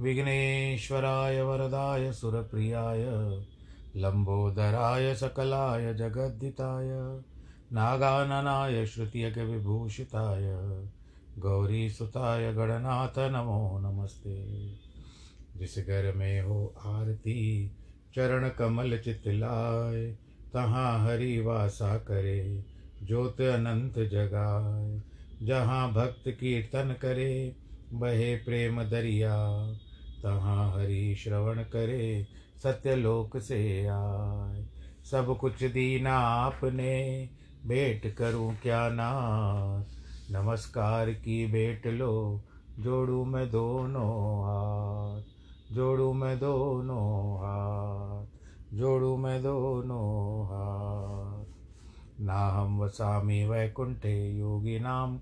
विघ्नेश्वराय वरदाय सुरप्रियाय लम्बोदराय सकलाय जगद्दिताय, नागाननाय श्रुतियज्ञविभूषिताय गौरीसुताय गणनाथ नमो नमस्ते। जिस घर में हो आरती, चरण कमल चितलाय, तहाँ हरि वासा करे, ज्योत अनंत जगाए जहाँ भक्त कीर्तन करे बहे प्रेम दरिया, तहाँ हरि श्रवण करे, सत्यलोक से आए। सब कुछ दीना आपने, भेंट करूँ क्या नाथ नमस्कार की भेंट लो, जोड़ू मैं दोनों हाथ। जोड़ू मैं दोनों हाथ, जोड़ू मैं दोनों हाथ। ना हम वसामी वैकुंठे योगिनां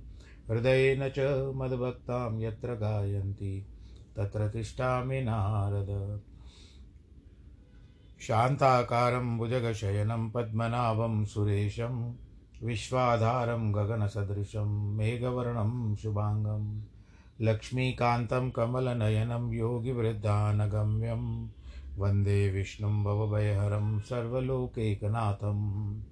हृदयेन च मद्भक्तां यत्र गायन्ति, तत्र तिष्ठामि नारद। शान्ताकारं भुजगशयनं, पद्मनाभं सुरेशं, विश्वाधारं गगनसदृशं, मेघवर्णं शुभाङ्गं, लक्ष्मीकान्तं कमलनयनं, योगिवृद्धानगम्यं, वंदे विष्णुं, भवभयहरं, सर्वलोकैकनाथम्।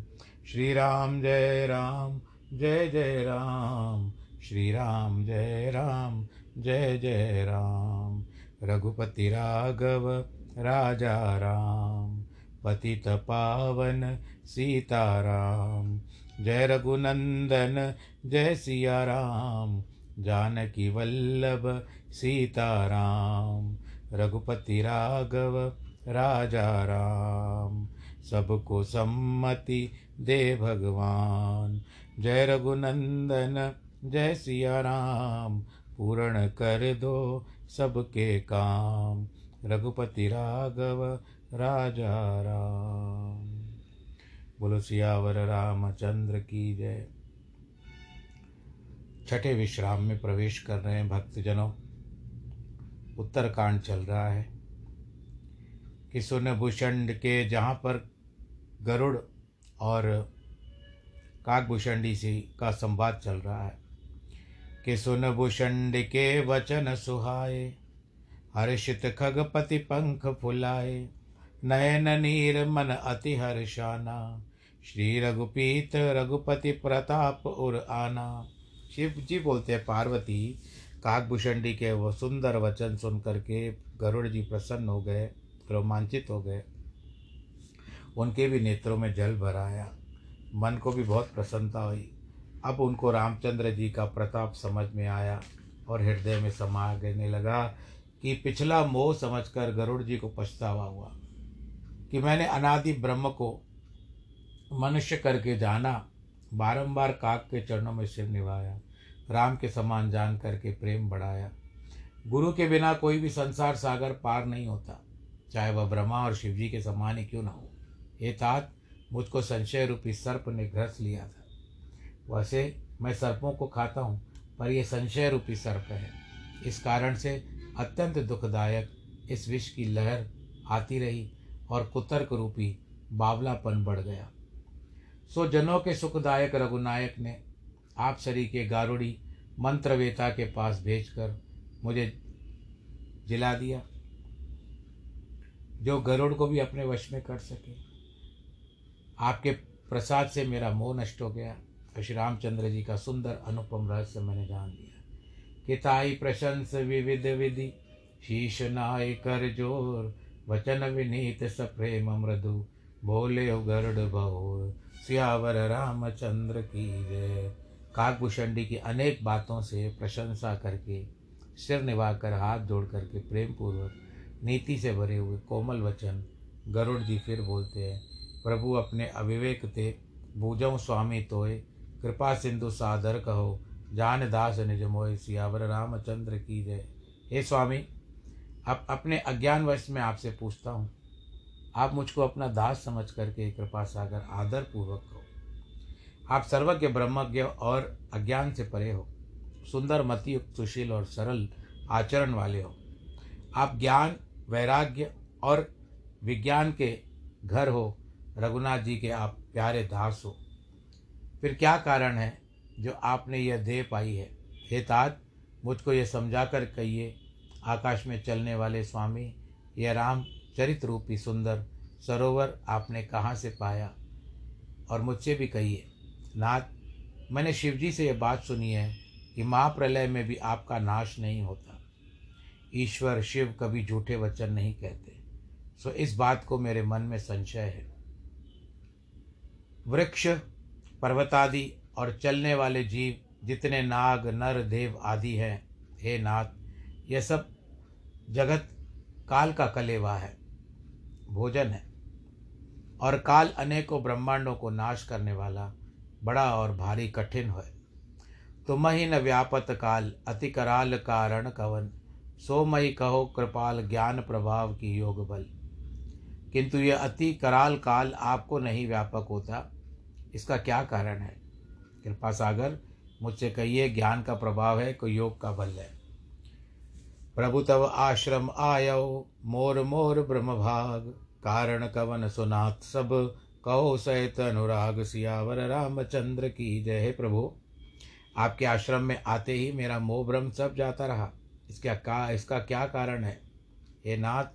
श्री राम जय राम, जय जय राम। श्री राम जय राम, जय जय राम। रघुपति राघव, राजा राम। पतित पावन, सीताराम। जय रघुनंदन, जय सिया राम जानकी वल्लभ, सीताराम। रघुपति राघव, राजा राम। सबको सम्मति दे भगवान। जय रघुनंदन, जय सिया राम, पूर्ण कर दो सबके काम। रघुपति राघव, राजा राम। बोलो सियावर रामचंद्र की जय। छठे विश्राम में प्रवेश कर रहे हैं भक्तजनों। उत्तरकांड चल रहा है। कि सुनभूषण के जहाँ पर गरुड़ और काकभूषणी से का संवाद चल रहा है। कि सुनभूषण के वचन सुहाए, हर्षित खगपति पंख फुलाए, नयन नीर मन अति हर्षाना, श्री रघुपीत रघुपति प्रताप उर आना। शिव जी बोलते हैं, पार्वती काकभूषणी के वो सुंदर वचन सुन करके गरुड़ जी प्रसन्न हो गए, रोमांचित हो गए। उनके भी नेत्रों में जल भर आया। मन को भी बहुत प्रसन्नता हुई। अब उनको रामचंद्र जी का प्रताप समझ में आया और हृदय में समा गने लगा कि पिछला मोह समझकर गरुड़ जी को पछतावा हुआ कि मैंने अनादि ब्रह्म को मनुष्य करके जाना, बारंबार काक के चरणों में सिर निभाया, राम के समान जान करके प्रेम बढ़ाया। गुरु के बिना कोई भी संसार सागर पार नहीं होता, चाहे वह ब्रह्मा और शिव जी के समान ही क्यों ना हो। हे तात मुझको संशय रूपी सर्प ने ग्रस लिया था। वैसे मैं सर्पों को खाता हूँ, पर यह संशय रूपी सर्प है। इस कारण से अत्यंत दुखदायक इस विष की लहर आती रही और कुतर्क रूपी बावलापन बढ़ गया। सो जनों के सुखदायक रघुनायक ने आप सरी के गारुड़ी मंत्रवेता के पास भेजकर मुझे जिला दिया, जो गरुड़ को भी अपने वश में कर सके। आपके प्रसाद से मेरा मोह नष्ट हो गया। श्री रामचंद्र जी का सुंदर अनुपम रहस्य मैंने जान लिया। किताई प्रशंस विविध विधि, शीश नाय कर ज़ोर, वचन विनीत सप्रेम मृदु, बोले गरुड़ बहु सियावर रामचंद्र की जय। काकभूषणी की अनेक बातों से प्रशंसा करके, सिर निभा कर हाथ जोड़ करके प्रेम पूर्वक नीति से भरे हुए कोमल वचन गरुड़ जी फिर बोलते हैं प्रभु अपने अविवेक थे भूजों स्वामी तोय कृपा सिंधु सादर कहो, जान दास निज मोय सियावर रामचंद्र की जय। हे स्वामी, अब अपने अज्ञान वश में आपसे पूछता हूँ। आप मुझको अपना दास समझ करके कृपा सागर आदर पूर्वक कहो। आप सर्वज्ञ, ब्रह्मज्ञ और अज्ञान से परे हो। सुंदर, मतियुक्त, सुशील और सरल आचरण वाले हो। आप ज्ञान, वैराग्य और विज्ञान के घर हो। रघुनाथ जी के आप प्यारे दास हो फिर क्या कारण है जो आपने यह देह पाई है? हे तात मुझको ये समझा कर कहिए, आकाश में चलने वाले स्वामी यह राम चरित रूपी सुंदर सरोवर आपने कहाँ से पाया? और मुझसे भी कहिए, नाथ, मैंने शिवजी से यह बात सुनी है कि महाप्रलय में भी आपका नाश नहीं होता। ईश्वर शिव कभी झूठे वचन नहीं कहते। सो इस बात को मेरे मन में संशय है। वृक्ष, पर्वतादि और चलने वाले जीव जितने नाग, नर, देव आदि हैं, हे नाथ यह सब जगत काल का कलेवा है, भोजन है। और काल अनेकों ब्रह्मांडों को नाश करने वाला बड़ा और भारी कठिन है। तुम ही न व्यापत काल, अति कराल कारण कवन, सो मई कहो कृपाल ज्ञान प्रभाव की योग बल। किंतु यह अति कराल काल आपको नहीं व्यापक होता इसका क्या कारण है? कृपा सागर, मुझसे कहिए, ज्ञान का प्रभाव है, कोई योग का बल है। प्रभु तव आश्रम आयो, मोर मोर ब्रह्म भाग कारण कवन सुनाथ सब, कहो सहित अनुराग। सियावर रामचंद्र की जय हे प्रभु। आपके आश्रम में आते ही मेरा मोह भ्रम सब जाता रहा। इसका का, इसका क्या कारण है? हे नाथ,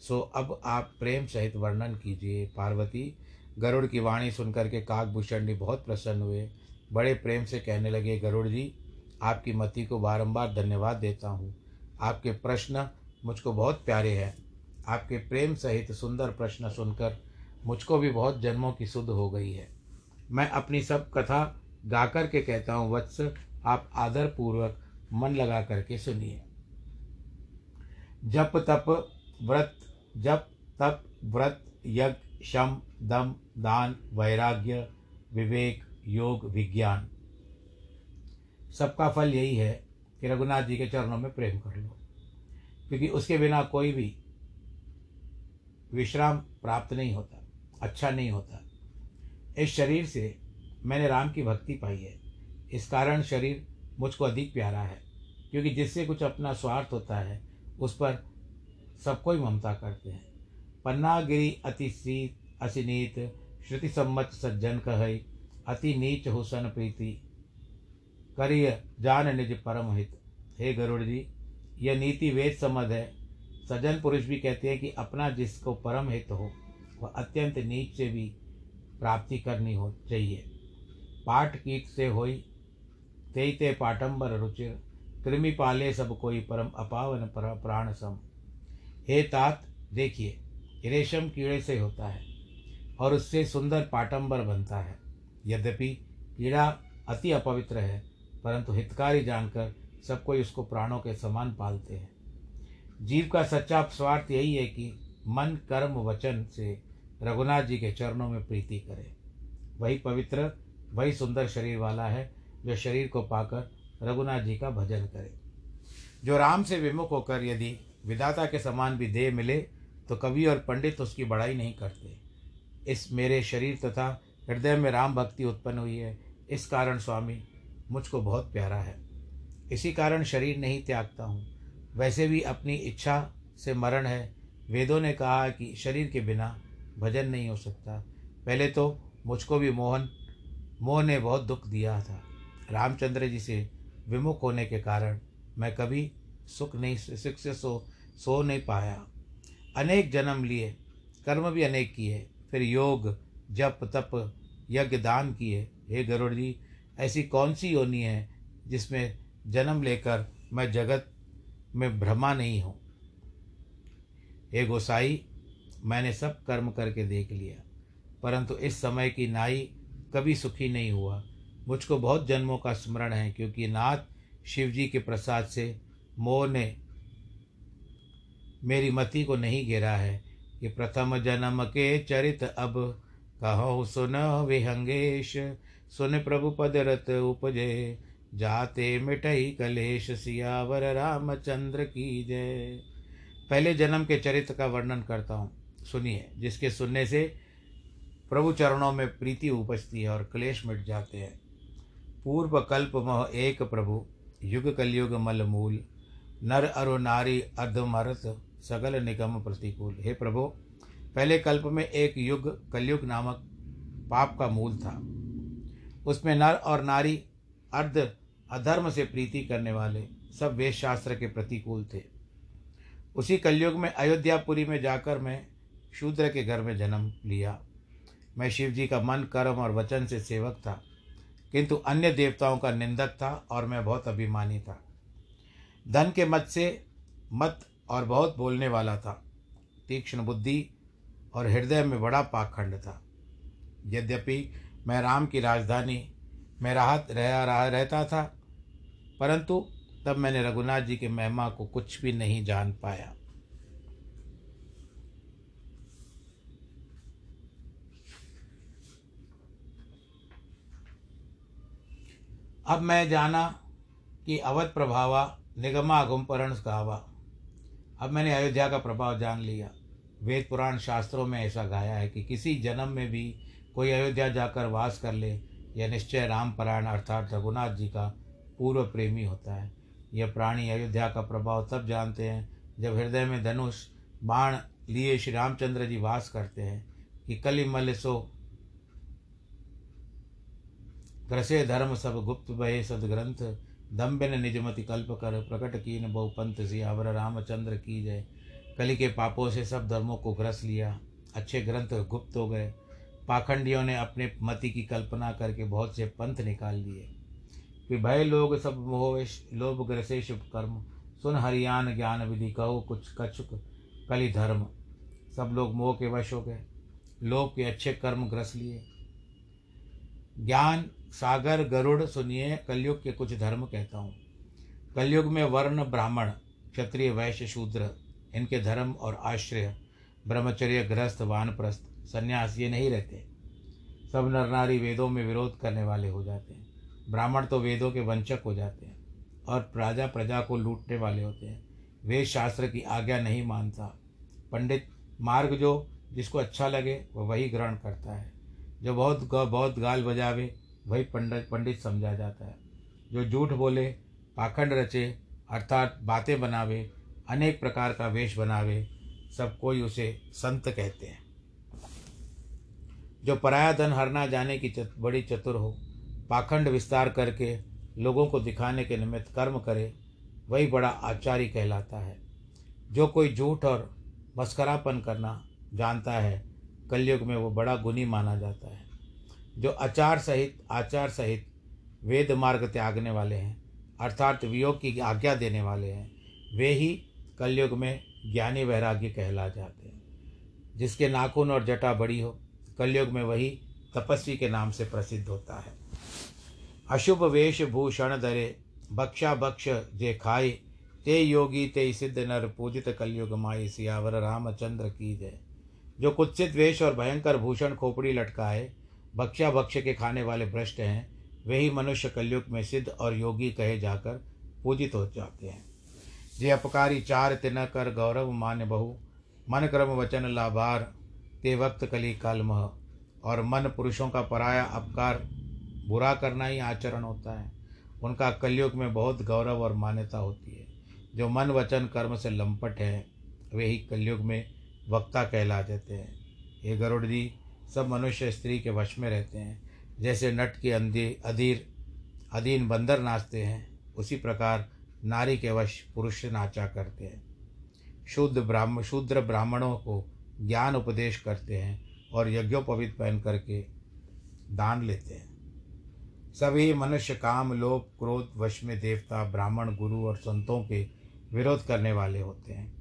सो अब आप प्रेम सहित वर्णन कीजिए। पार्वती गरुड़ की वाणी सुनकर के काकभूषण जी बहुत प्रसन्न हुए। बड़े प्रेम से कहने लगे, गरुड़ जी, आपकी मति को बारंबार धन्यवाद देता हूँ। आपके प्रश्न मुझको बहुत प्यारे हैं। आपके प्रेम सहित सुंदर प्रश्न सुनकर मुझको भी बहुत जन्मों की सुध हो गई है। मैं अपनी सब कथा गा कर के कहता हूँ, वत्स, आप आदर पूर्वक मन लगा करके सुनिए। जप तप व्रत, जप तप व्रत यज्ञ शम दम दान, वैराग्य, विवेक, योग, विज्ञान। सबका फल यही है कि रघुनाथ जी के चरणों में प्रेम कर लो। क्योंकि उसके बिना कोई भी विश्राम प्राप्त नहीं होता अच्छा नहीं होता। इस शरीर से मैंने राम की भक्ति पाई है। इस कारण शरीर मुझको अधिक प्यारा है, क्योंकि जिससे कुछ अपना स्वार्थ होता है, उस पर सबको ही ममता करते हैं। पन्नागिरी अति सीत असिनीत श्रुति सम्मत सज्जन कह, अति नीच हुसन प्रीति। करिय जान निज परम हित हे गरुड़ जी यह नीति वेद समझ है। सज्जन पुरुष भी कहते हैं कि अपना जिसको परम हित हो, वह अत्यंत नीच से भी प्राप्ति करनी हो चाहिए। पाठ कीट से होई ते ते पाटंबर रुचिर, कृमि पाले सब कोई परम अपावन पर प्राण सम। हे तात, देखिए रेशम कीड़े से होता है और उससे सुंदर पाटंबर बनता है। यद्यपि कीड़ा अति अपवित्र है, परंतु हितकारी जानकर सब कोई उसको प्राणों के समान पालते हैं। जीव का सच्चा स्वार्थ यही है कि मन, कर्म, वचन से रघुनाथ जी के चरणों में प्रीति करे। वही पवित्र, वही सुंदर शरीर वाला है जो शरीर को पाकर रघुनाथ जी का भजन करे। जो राम से विमुख होकर यदि विदाता के समान भी देह मिले तो कवि और पंडित उसकी बड़ाई नहीं करते। इस मेरे शरीर तथा हृदय में राम भक्ति उत्पन्न हुई है। इस कारण स्वामी, मुझको बहुत प्यारा है। इसी कारण शरीर नहीं त्यागता हूँ। वैसे भी अपनी इच्छा से मरण है। वेदों ने कहा कि शरीर के बिना भजन नहीं हो सकता। पहले तो मुझको भी मोहन, मोह ने बहुत दुख दिया था। रामचंद्र जी से विमुख होने के कारण मैं कभी सुख नहीं, सुख से सो सो नहीं पाया। अनेक जन्म लिए, कर्म भी अनेक किए, फिर योग, जप, तप, यज्ञ, दान किए। हे गरुड़ जी, ऐसी कौन सी योनि है जिसमें जन्म लेकर मैं जगत में भ्रमा नहीं हूँ? हे गोसाई, मैंने सब कर्म करके देख लिया, परंतु इस समय की नाई कभी सुखी नहीं हुआ। मुझको बहुत जन्मों का स्मरण है, क्योंकि नाथ शिव जी के प्रसाद से मोह ने मेरी मति को नहीं घेरा है कि प्रथम जन्म के चरित अब कहो सुन विहंगेश, सुन प्रभु पदरत उपजे, जाते मिटई कलेश सियावर रामचंद्र की जय। पहले जन्म के चरित्र का वर्णन करता हूँ। सुनिए, जिसके सुनने से प्रभु चरणों में प्रीति उपजती है और क्लेश मिट जाते हैं। पूर्व कल्प मह एक प्रभु, युग कलयुग मल मूल, नर अरु नारी अधमरत सगल निगम प्रतिकूल। हे प्रभो, पहले कल्प में एक युग कलयुग नामक पाप का मूल था। उसमें नर और नारी, अर्ध अधर्म से प्रीति करने वाले सब वेद शास्त्र के प्रतिकूल थे। उसी कलयुग में अयोध्यापुरी में जाकर मैं शूद्र के घर में जन्म लिया। मैं शिव जी का मन, कर्म और वचन से सेवक था, किंतु अन्य देवताओं का निंदक था और मैं बहुत अभिमानी था। धन के मत से मत और बहुत बोलने वाला था। तीक्ष्ण बुद्धि और हृदय में बड़ा पाखंड था। यद्यपि मैं राम की राजधानी में राहत रह रहा रहता था, परंतु तब मैंने रघुनाथ जी के महिमा को कुछ भी नहीं जान पाया। अब मैं जाना कि अवध प्रभावा निगमा गुमपरण गावा। अब मैंने अयोध्या का प्रभाव जान लिया। वेद पुराण शास्त्रों में ऐसा गाया है कि किसी जन्म में भी कोई अयोध्या जाकर वास कर ले, यह निश्चय रामपरायण अर्थात रघुनाथ जी का पूर्व प्रेमी होता है। यह प्राणी अयोध्या का प्रभाव तब जानते हैं जब हृदय में धनुष, बाण लिए श्री रामचंद्र जी वास करते हैं कि कली मल सो ग्रसे धर्म सब गुप्त भय सदग्रंथ दम्बिन निजमति कल्प कर प्रकट कीन बहु पंथ सियावर रामचंद्र की जय। कली के पापों से सब धर्मों को ग्रस लिया। अच्छे ग्रंथ गुप्त हो गए। पाखंडियों ने अपने मति की कल्पना करके बहुत से पंथ निकाल लिए। कि भय लोग सब मोहवेश, लोभ ग्रसे शुभ कर्म सुन हरियान ज्ञान विधि, कहो कुछ कछुक कली धर्म। सब लोग मोह के वश हो गए। लोभ के अच्छे कर्म ग्रस लिए। ज्ञान सागर, गरुड़, सुनिए, कलयुग के कुछ धर्म कहता हूँ। कलयुग में वर्ण, ब्राह्मण, क्षत्रिय, वैश्य, शूद्र, इनके धर्म और आश्रय, ब्रह्मचर्य गृहस्थ वानप्रस्थ, संन्यास, ये नहीं रहते। सब नर नारी वेदों में विरोध करने वाले हो जाते हैं। ब्राह्मण तो वेदों के वंचक हो जाते हैं और प्रजा प्रजा को लूटने वाले होते हैं। वेद शास्त्र की आज्ञा नहीं मानता। पंडित मार्ग जो जिसको अच्छा लगे वह वही ग्रहण करता है। जो बहुत बहुत गाल बजावे वही पंडित पंडित समझा जाता है। जो झूठ बोले पाखंड रचे अर्थात बातें बनावे अनेक प्रकार का वेश बनावे सब कोई उसे संत कहते हैं। जो पराया धन हरना जाने की चत, बड़ी चतुर हो पाखंड विस्तार करके लोगों को दिखाने के निमित्त कर्म करे वही बड़ा आचार्य कहलाता है। जो कोई झूठ और मस्करापन करना जानता है कलयुग में वो बड़ा गुनी माना जाता है। जो आचार सहित आचार सहित वेद मार्ग त्यागने वाले हैं, अर्थात वियोग की आज्ञा देने वाले हैं, वे ही कलयुग में ज्ञानी वैराग्य कहला जाते हैं। जिसके नाखून और जटा बड़ी हो, कलयुग में वही तपस्वी के नाम से प्रसिद्ध होता है। अशुभ वेश भूषण धरे, बक्षा बक्ष जे खाए, ते योगी ते सिद्ध नर पूजित कलयुग माई सियावर रामचंद्र की जय। जो कुत्सित वेश और भयंकर भूषण खोपड़ी लटकाए भक्ष्या भक्ष्य के खाने वाले भ्रष्ट हैं वही मनुष्य कलयुग में सिद्ध और योगी कहे जाकर पूजित हो जाते हैं। जे अपकारी चार तिन कर गौरव मान्य बहु, मन क्रम वचन लाभार, ते वक्त कली काल मह। और मन पुरुषों का पराया अपकार, बुरा करना ही आचरण होता है। उनका कलयुग में बहुत गौरव और मान्यता होती है। जो मन वचन कर्म से लंपट है, वे ही कलयुग में वक्ता कहला जाते हैं। हे गरुड़ जी सब मनुष्य स्त्री के वश में रहते हैं। जैसे नट के अंधी, अधीर, अधीन बंदर नाचते हैं, उसी प्रकार नारी के वश पुरुष नाचा करते हैं। शुद्ध ब्राह्मण शूद्र ब्राह्मणों को ज्ञान उपदेश करते हैं और यज्ञोपवित पहन करके दान लेते हैं। सभी मनुष्य काम, लोभ, क्रोध, वश में देवता, ब्राह्मण, गुरु और संतों के विरोध करने वाले होते हैं।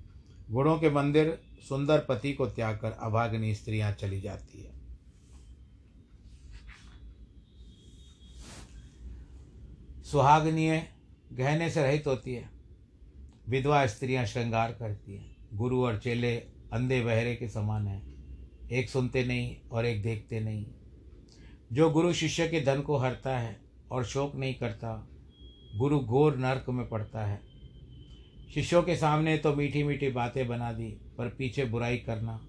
गुणों के मंदिर सुंदर पति को त्याग कर अभाग्नि स्त्रियाँ चली जाती है। सुहाग्निय गहने से रहित होती है। विधवा स्त्रियाँ श्रृंगार करती हैं। गुरु और चेले अंधे बहरे के समान हैं। एक सुनते नहीं और एक देखते नहीं। जो गुरु शिष्य के धन को हरता है और शोक नहीं करता, गुरु घोर नरक में पड़ता है। शिष्यों के सामने तो मीठी मीठी बातें बना दी पर पीछे बुराई करना,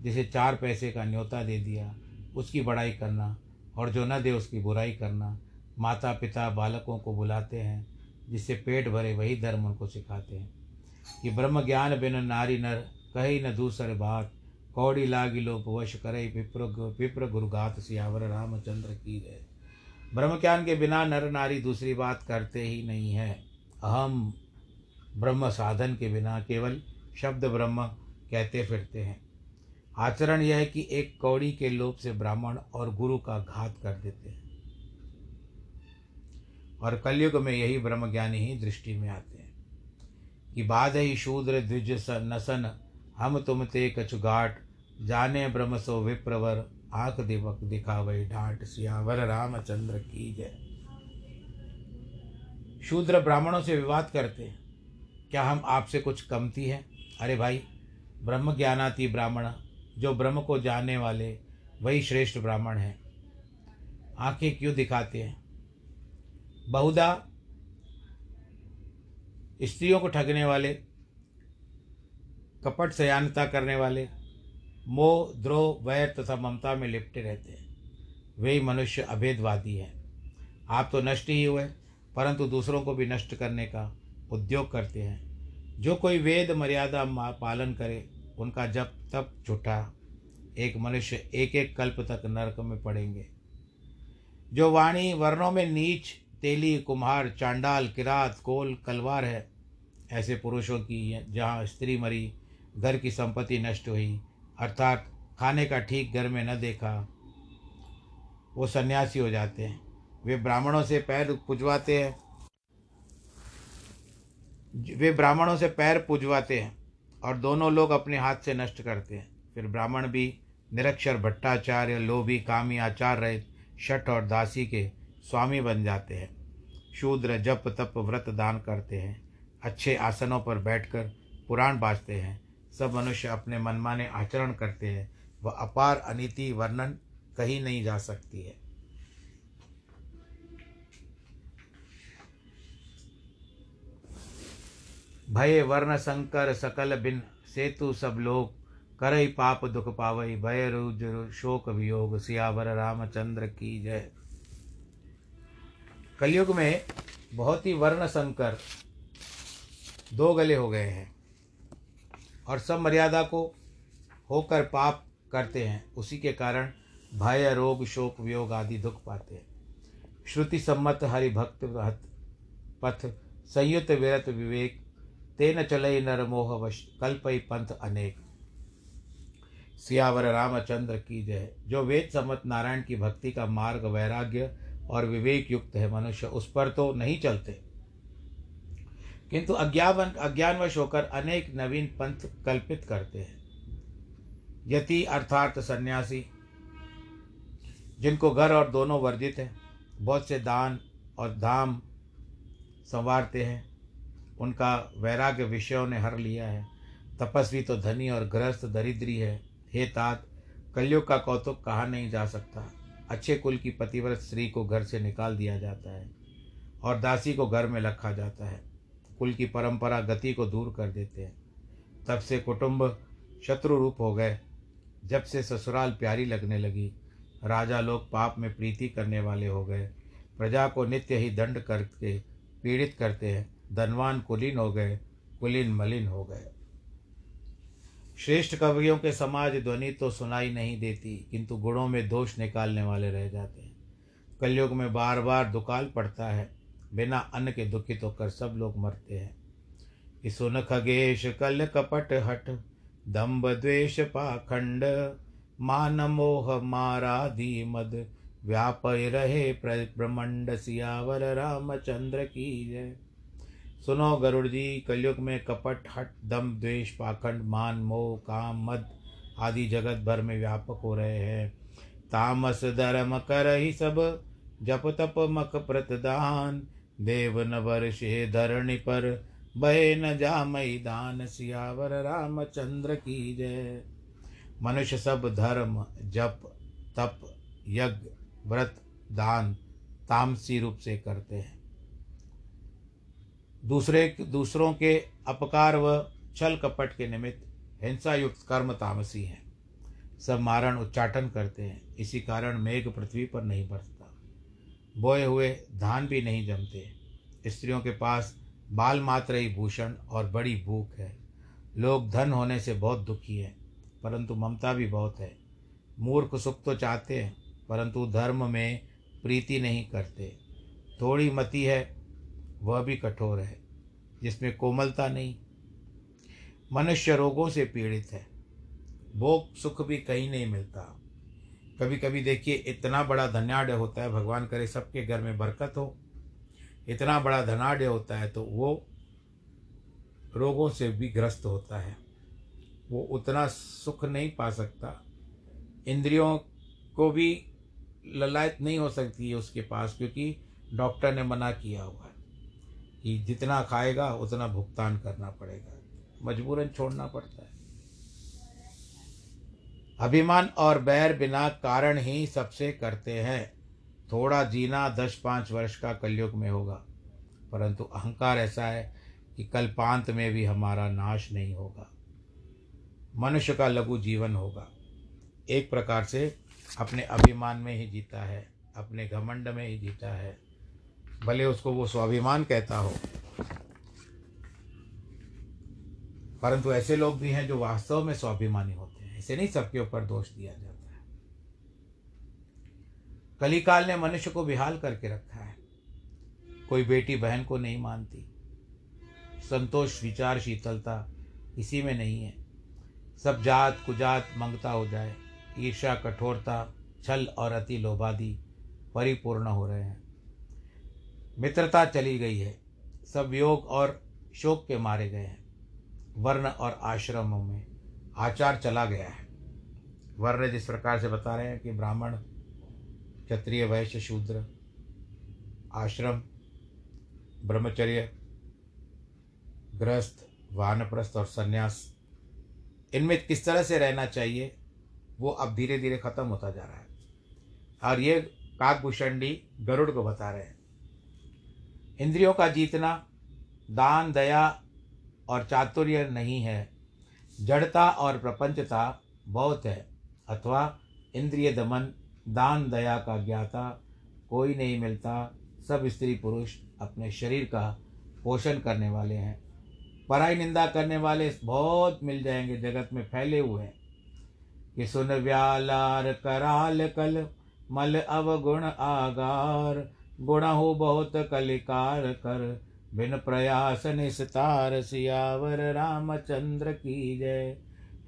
जिसे चार पैसे का न्योता दे दिया, उसकी बड़ाई करना और जो न दे उसकी बुराई करना माता पिता बालकों को बुलाते हैं, जिससे पेट भरे वही धर्म उनको सिखाते हैं। कि ब्रह्म ज्ञान बिन नारी नर, कही न दूसरे बात, कौड़ी लागी लोप वश करे पिप्र पिप्र गुरुघात सियावर रामचंद्र की जय। ब्रह्म ज्ञान के बिना नर नारी दूसरी बात करते ही नहीं है। अहम ब्रह्म साधन के बिना केवल शब्द ब्रह्म कहते फिरते हैं। आचरण यह है कि एक कौड़ी के लोभ से ब्राह्मण और गुरु का घात कर देते हैं। और कलयुग में यही ब्रह्म ज्ञानी ही दृष्टि में आते हैं कि बाद ही शूद्र द्विज नसन, हम तुम ते कछुघाट जाने ब्रह्म सो विप्रवर, आँख दिवक दिखावे ढाट सियावर रामचंद्र की जय। शूद्र ब्राह्मणों से विवाद करते क्या हम आपसे कुछ कमती हैं? अरे भाई ब्रह्म ज्ञानाती ब्राह्मण, जो ब्रह्म को जानने वाले वही श्रेष्ठ ब्राह्मण हैं। आँखें क्यों दिखाते हैं? बहुधा स्त्रियों को ठगने वाले, कपट सयानता करने वाले, मोह, द्रोह, वैर तथा ममता में लिपटे रहते हैं। वे मनुष्य अभेदवादी हैं। आप तो नष्ट ही हुए, परंतु दूसरों को भी नष्ट करने का उद्योग करते हैं। जो कोई वेद मर्यादा पालन करे, उनका जब तब झूठा। एक मनुष्य एक एक कल्प तक नरक में पड़ेंगे। जो वाणी वर्णों में नीच, तेली, कुम्हार, चांडाल, किरात, कोल, कलवार है, ऐसे पुरुषों की जहाँ स्त्री मरी, घर की संपत्ति नष्ट हुई, अर्थात खाने का ठीक घर में न देखा, वो सन्यासी हो जाते हैं। वे ब्राह्मणों से पैर पुजवाते हैं वे ब्राह्मणों से पैर पुजवाते हैं और दोनों लोग अपने हाथ से नष्ट करते हैं। फिर ब्राह्मण भी निरक्षर भट्टाचार्य, लोभी, कामी, आचार रहित, शठ और दासी के स्वामी बन जाते हैं। शूद्र, जप, तप, व्रत दान करते हैं। अच्छे आसनों पर बैठकर पुराण बाजते हैं। सब मनुष्य अपने मनमाने आचरण करते हैं। वह अपार अनिति वर्णन कहीं नहीं जा सकती है। भय वर्ण संकर सकल बिन सेतु सब लोग। करई पाप दुख पावई, भय रुज शोक वियोग। सियावर रामचंद्र की जय। कलयुग में बहुत ही वर्ण संकर दो गले हो गए हैं और सब मर्यादा को होकर पाप करते हैं। उसी के कारण भय, रोग, शोक, वियोग आदि दुख पाते हैं। श्रुति सम्मत, हरिभक्त पथ संयुक्त विरत, विवेक तेन चलई नर मोह वश कल्पई पंथ अनेक। सियावर रामचंद्र की जय। जो वेद सम्मत नारायण की भक्ति का मार्ग वैराग्य और विवेक युक्त है मनुष्य, उस पर तो नहीं चलते। किंतु अज्ञावन अज्ञानवश होकर अनेक नवीन पंथ कल्पित करते हैं। यति अर्थात सन्यासी, जिनको घर और दोनों वर्जित हैं, बहुत से दान और धाम संवारते हैं। उनका वैराग्य विषयों ने हर लिया है। तपस्वी तो धनी और गृहस्थ दरिद्री है। हे तात, कलयुग का कौतुक कहा नहीं जा सकता। अच्छे कुल की पतिव्रत स्त्री को घर से निकाल दिया जाता है और दासी को घर में रखा जाता है। कुल की परंपरा गति को दूर कर देते हैं। तब से कुटुंब शत्रु रूप हो गए। जब से ससुराल प्यारी लगने लगी, राजा लोग पाप में प्रीति करने वाले हो गए। प्रजा को नित्य ही दंड करके, पीड़ित करते हैं। धनवान कुलीन हो गए, कुलीन मलिन हो गए। श्रेष्ठ कवियों के समाज ध्वनि तो सुनाई नहीं देती, किंतु गुणों में दोष निकालने वाले रह जाते हैं। कलयुग में बार बार दुकाल पड़ता है, बिना अन्न के दुखित होकर सब लोग मरते हैं। कि सुन खगेश कल कपट हट दम्ब द्वेष पाखंड, मान मोह माराधि मद व्याप रहे ब्रह्मंड सियावर रामचंद्र की जय। सुनो गरुड़ जी कलयुग में कपट, हट, दम, द्वेष, पाखंड, मान, मोह, काम, मद आदि जगत भर में व्यापक हो रहे हैं। तामस, धर्म, कर ही सब, जप, तप, मक प्रतिदान देव न वर्षे धरणी पर बहे न जा मैदान सियावर रामचंद्र की जय। मनुष्य सब धर्म, जप, तप, यज्ञ, व्रत, दान तामसी रूप से करते हैं। दूसरे, दूसरों के अपकार व छल कपट के निमित्त हिंसा युक्त कर्म तामसी हैं। सब मारण उच्चाटन करते हैं। इसी कारण मेघ पृथ्वी पर नहीं बरसता। बोए हुए धान भी नहीं जमते। स्त्रियों के पास बाल मात्र ही भूषण और बड़ी भूख है। लोग धन होने से बहुत दुखी हैं, परंतु ममता भी बहुत है। मूर्ख सुख तो चाहते हैं, परंतु धर्म में प्रीति नहीं करते। थोड़ी मति है वह भी कठोर है, जिसमें कोमलता नहीं। मनुष्य रोगों से पीड़ित है। भोग सुख भी कहीं नहीं मिलता। कभी कभी देखिए, इतना बड़ा धनाढ़ होता है, भगवान करे सबके घर में बरकत हो। इतना बड़ा धनाढ़ होता है तो वो रोगों से भी ग्रस्त होता है। वो उतना सुख नहीं पा सकता। इंद्रियों को भी ललायत नहीं हो सकती है उसके पास, क्योंकि डॉक्टर ने मना किया हुआ है। कि जितना खाएगा, उतना भुगतान करना पड़ेगा। मजबूरन छोड़ना पड़ता है। अभिमान और बैर बिना कारण ही सबसे करते हैं। थोड़ा जीना दस पाँच वर्ष का कलयुग में होगा, परंतु अहंकार ऐसा है कि कल्पांत में भी हमारा नाश नहीं होगा। मनुष्य का लघु जीवन होगा। एक प्रकार से अपने अभिमान में ही जीता है, अपने घमंड में ही जीता है। भले उसको वो स्वाभिमान कहता हो। परंतु ऐसे लोग भी हैं जो वास्तव में स्वाभिमानी होते हैं। ऐसे नहीं सबके ऊपर दोष दिया जाता है। कलिकाल ने मनुष्य को बिहाल करके रखा है। कोई बेटी बहन को नहीं मानती। संतोष, विचार, शीतलता इसी में नहीं है। सब जात, कुजात, मंगता हो जाए। ईर्षा कठोरता, छल और अति लोभादि परिपूर्ण हो रहे हैं। मित्रता चली गई है। सब योग और शोक के मारे गए हैं। वर्ण और आश्रमों में आचार चला गया है। वर्ण जिस प्रकार से बता रहे हैं कि ब्राह्मण, क्षत्रिय, वैश्य, शूद्र, आश्रम, ब्रह्मचर्य, गृहस्थ, वानप्रस्थ और संन्यास, इनमें किस तरह से रहना चाहिए, वो अब धीरे धीरे खत्म होता जा रहा है। और ये काकभूषणी गरुड़ को बता रहे हैं। इंद्रियों का जीतना, दान, दया और चातुर्य नहीं है। जड़ता और प्रपंचता बहुत है, अथवा इंद्रिय दमन, दान, दया का ज्ञाता कोई नहीं मिलता। सब स्त्री पुरुष अपने शरीर का पोषण करने वाले हैं। पराई निंदा करने वाले बहुत मिल जाएँगे, जगत में फैले हुए हैं। कि सुन व्यालार कराल कल, मल अवगुण आगार। गुण हो बहुत, कलिकार कर। बिन प्रयास निस्तार, सियावर रामचंद्र की जय।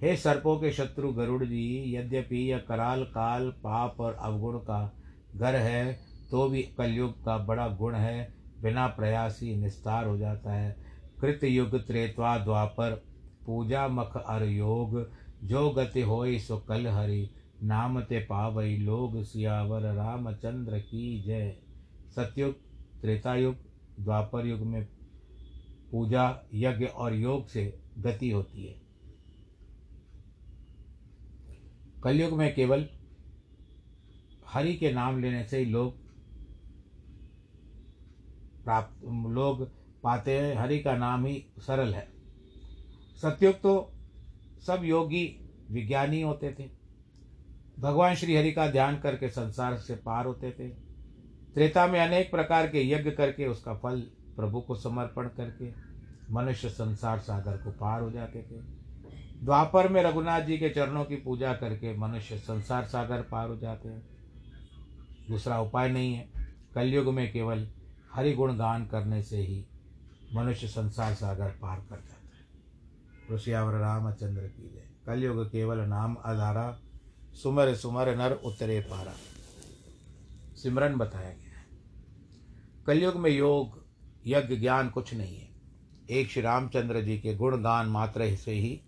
हे सर्पों के शत्रु गरुड़ जी, यद्यपि यह कराल काल पाप और अवगुण का घर है तो भी कलयुग का बड़ा गुण है, बिना प्रयास ही निस्तार हो जाता है। कृत युग द्वापर, पूजा मख अर योग। जो गति होई सो कल हरि, नाम ते पावई लोग, सियावर रामचंद्र की जय। सतयुग, त्रेतायुग द्वापर युग में पूजा यज्ञ और योग से गति होती है। कलयुग में केवल हरि के नाम लेने से ही लोग प्राप्त, लोग पाते हैं, हरि का नाम ही सरल है। सत्युग तो सब योगी विज्ञानी होते थे। भगवान श्री हरि का ध्यान करके संसार से पार होते थे। त्रेता में अनेक प्रकार के यज्ञ करके उसका फल प्रभु को समर्पण करके, मनुष्य संसार सागर को पार हो जाते थे। द्वापर में रघुनाथ जी के चरणों की पूजा करके मनुष्य संसार सागर पार हो जाते हैं। दूसरा उपाय नहीं है। कलयुग में केवल हरि गुण गान करने से ही मनुष्य संसार सागर पार कर जाता है। ऋषियावर रामचंद्र की जय। कलयुग केवल नाम आधारा सुमर सुमर नर उतरे पारा। सिमरन बताया गया है। कलयुग में योग, यज्ञ, ज्ञान कुछ नहीं है। एक श्री रामचंद्र जी के गुणगान मात्र से ही,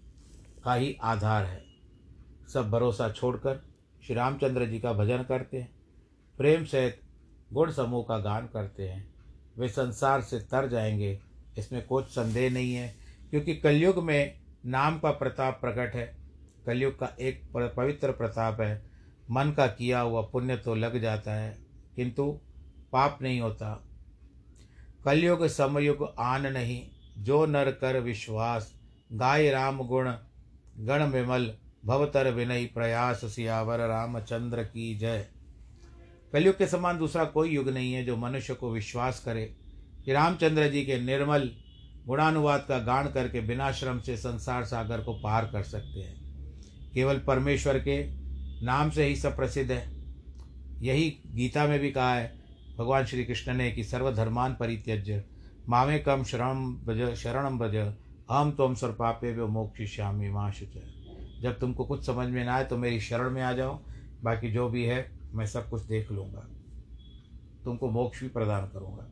का ही आधार है। सब भरोसा छोड़कर श्री रामचंद्र जी का भजन करते हैं। प्रेम सहित गुण समूह का गान करते हैं। वे संसार से तर जाएँगे, इसमें कुछ संदेह नहीं है, क्योंकि कलयुग में नाम का प्रताप प्रकट है। कलयुग का एक पवित्र प्रताप है। मन का किया हुआ पुण्य तो लग जाता है। किंतु पाप नहीं होता। कलयुग समयुग आन नहीं, जो नर कर विश्वास, गाय राम गुण, गण विमल, भवतर विनय प्रयास सियावर रामचंद्र की जय। कलयुग के समान दूसरा कोई युग नहीं है जो मनुष्य को विश्वास करे कि रामचंद्र जी के निर्मल गुणानुवाद का गान करके बिना श्रम से संसार सागर को पार कर सकते हैं। केवल परमेश्वर के नाम से ही सब प्रसिद्ध है। यही गीता में भी कहा है, भगवान श्री कृष्ण ने कि सर्वधर्मान परित्यज्य, मामे कम शरण भज शरणम भज अहम तुम स्वर पापे वो मोक्षिष्यामी माँ शुच। जब तुमको कुछ समझ में ना आए तो मेरी शरण में आ जाओ, बाकी जो भी है मैं सब कुछ देख लूँगा। तुमको मोक्ष भी प्रदान करूँगा।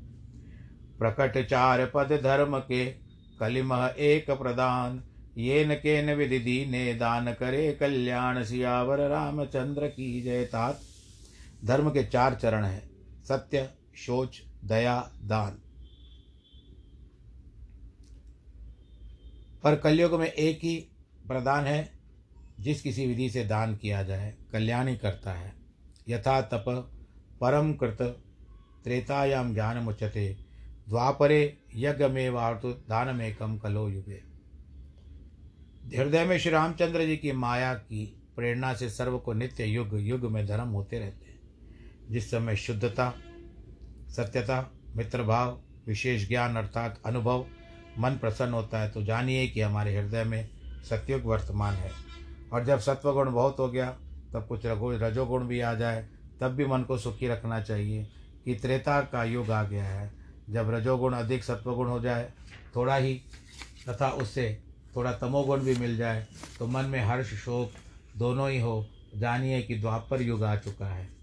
प्रकट चार पद धर्म के कलिम एक प्रदान। ये न के न विधि ने दान करे कल्याण सियावर, रामचंद्र की जय तात। धर्म के चार चरण हैं, सत्य, शोच, दया, दान। पर कलयुग में एक ही प्रदान है, जिस किसी विधि से दान किया जाए, कल्याण ही करता है। यथा तप परम कृत त्रेतायाम ज्ञान मुचते द्वापरे यज्ञ में दान में कम कलो युगे। हृदय में श्री रामचंद्र जी की माया की प्रेरणा से सर्व को नित्य युग युग में धर्म होते रहते हैं। जिस समय शुद्धता, सत्यता मित्र भाव विशेष ज्ञान अर्थात अनुभव, मन प्रसन्न होता है तो जानिए कि हमारे हृदय में सत्युग वर्तमान है। और जब सत्वगुण बहुत हो गया, तब कुछ रघु, रजोगुण भी आ जाए, तब भी मन को सुखी रखना चाहिए कि त्रेता का युग आ गया है। जब रजोगुण अधिक सत्वगुण हो जाए, थोड़ा ही तथा उससे थोड़ा तमोगुण भी मिल जाए तो मन में हर्ष, शोक दोनों ही हो। जानिए कि द्वापर युग आ चुका है।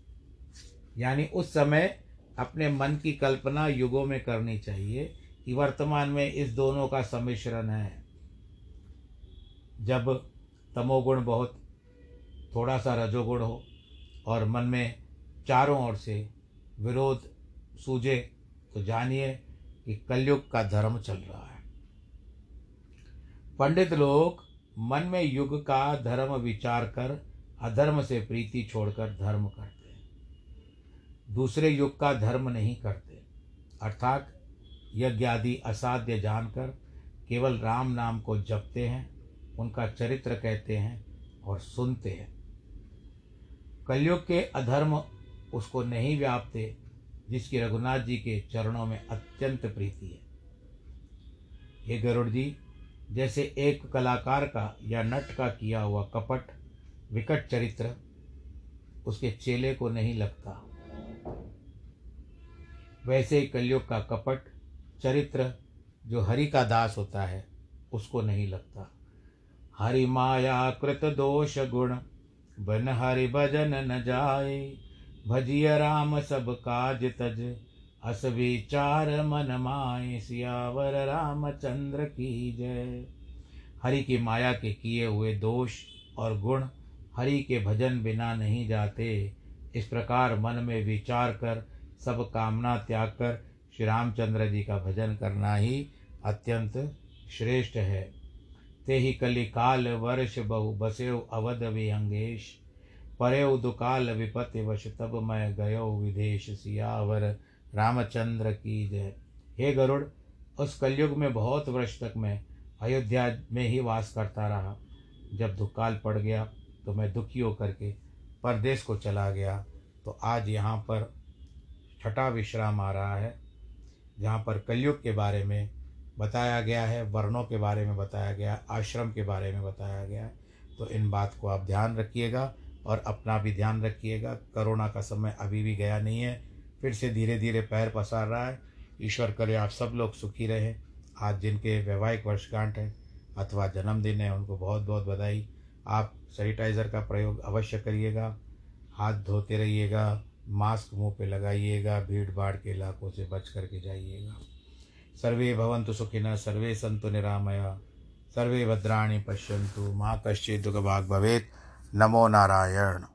यानी उस समय अपने मन की कल्पना युगों में करनी चाहिए कि वर्तमान में इस दोनों का सम्मिश्रण है। जब तमोगुण बहुत थोड़ा सा रजोगुण हो और मन में चारों ओर से विरोध सूझे तो जानिए कि कलयुग का धर्म चल रहा है। पंडित लोग मन में युग का धर्म विचार कर, अधर्म से प्रीति छोड़कर धर्म करते दूसरे युग का धर्म नहीं करते। अर्थात यज्ञ आदि असाध्य जानकर केवल राम नाम को जपते हैं, उनका चरित्र कहते हैं और सुनते हैं। कलयुग के अधर्म उसको नहीं व्यापते, जिसकी रघुनाथ जी के चरणों में अत्यंत प्रीति है। हे गरुड़ जी, जैसे एक कलाकार का या नट का किया हुआ कपट, विकट चरित्र, उसके चेले को नहीं लगता। वैसे ही कलयुग का कपट, चरित्र जो हरि का दास होता है, उसको नहीं लगता। हरि माया कृत दोष गुण, बन हरि भजन न जाए। भजिय राम सब काज तज, अस विचार मन माए। सियावर रामचंद्र की जय। हरि की माया के किए हुए दोष और गुण हरि के भजन बिना नहीं जाते। इस प्रकार मन में विचार कर सब कामना त्याग कर श्री रामचंद्र जी का भजन करना ही अत्यंत श्रेष्ठ है। ते ही कली काल वर्ष बहु बसेव अवध विहंगेश परेव दुकाल विपति वश तब मैं गयो विदेश सियावर। रामचंद्र की जय। हे गरुड़, उस कलयुग में बहुत वर्ष तक मैं अयोध्या में ही वास करता रहा। जब दुकाल पड़ गया तो मैं दुखी होकर के परदेश को चला गया। तो आज यहाँ पर छठा विश्राम आ रहा है। जहाँ पर कलयुग के बारे में बताया गया है, वर्णों के बारे में बताया गया आश्रम के बारे में बताया गया है तो इन बात को आप ध्यान रखिएगा और अपना भी ध्यान रखिएगा। कोरोना का समय अभी भी गया नहीं है, फिर से धीरे धीरे पैर पसार रहा है। ईश्वर करे आप सब लोग सुखी रहें। आज जिनके वैवाहिक वर्षगांठ है अथवा जन्मदिन है, उनको बहुत बहुत बधाई। आप सैनिटाइज़र का प्रयोग अवश्य करिएगा। हाथ धोते रहिएगा। मास्क मुँह पे लगाइएगा भीड़ भाड़ के इलाकों से बच करके जाइएगा। सर्वे भवन्तु सुखिन सर्वे संतु निरामया, सर्वे भद्राणी पश्यन्तु, माँ कश्चित दुख भाग भवेत। नमो नारायण।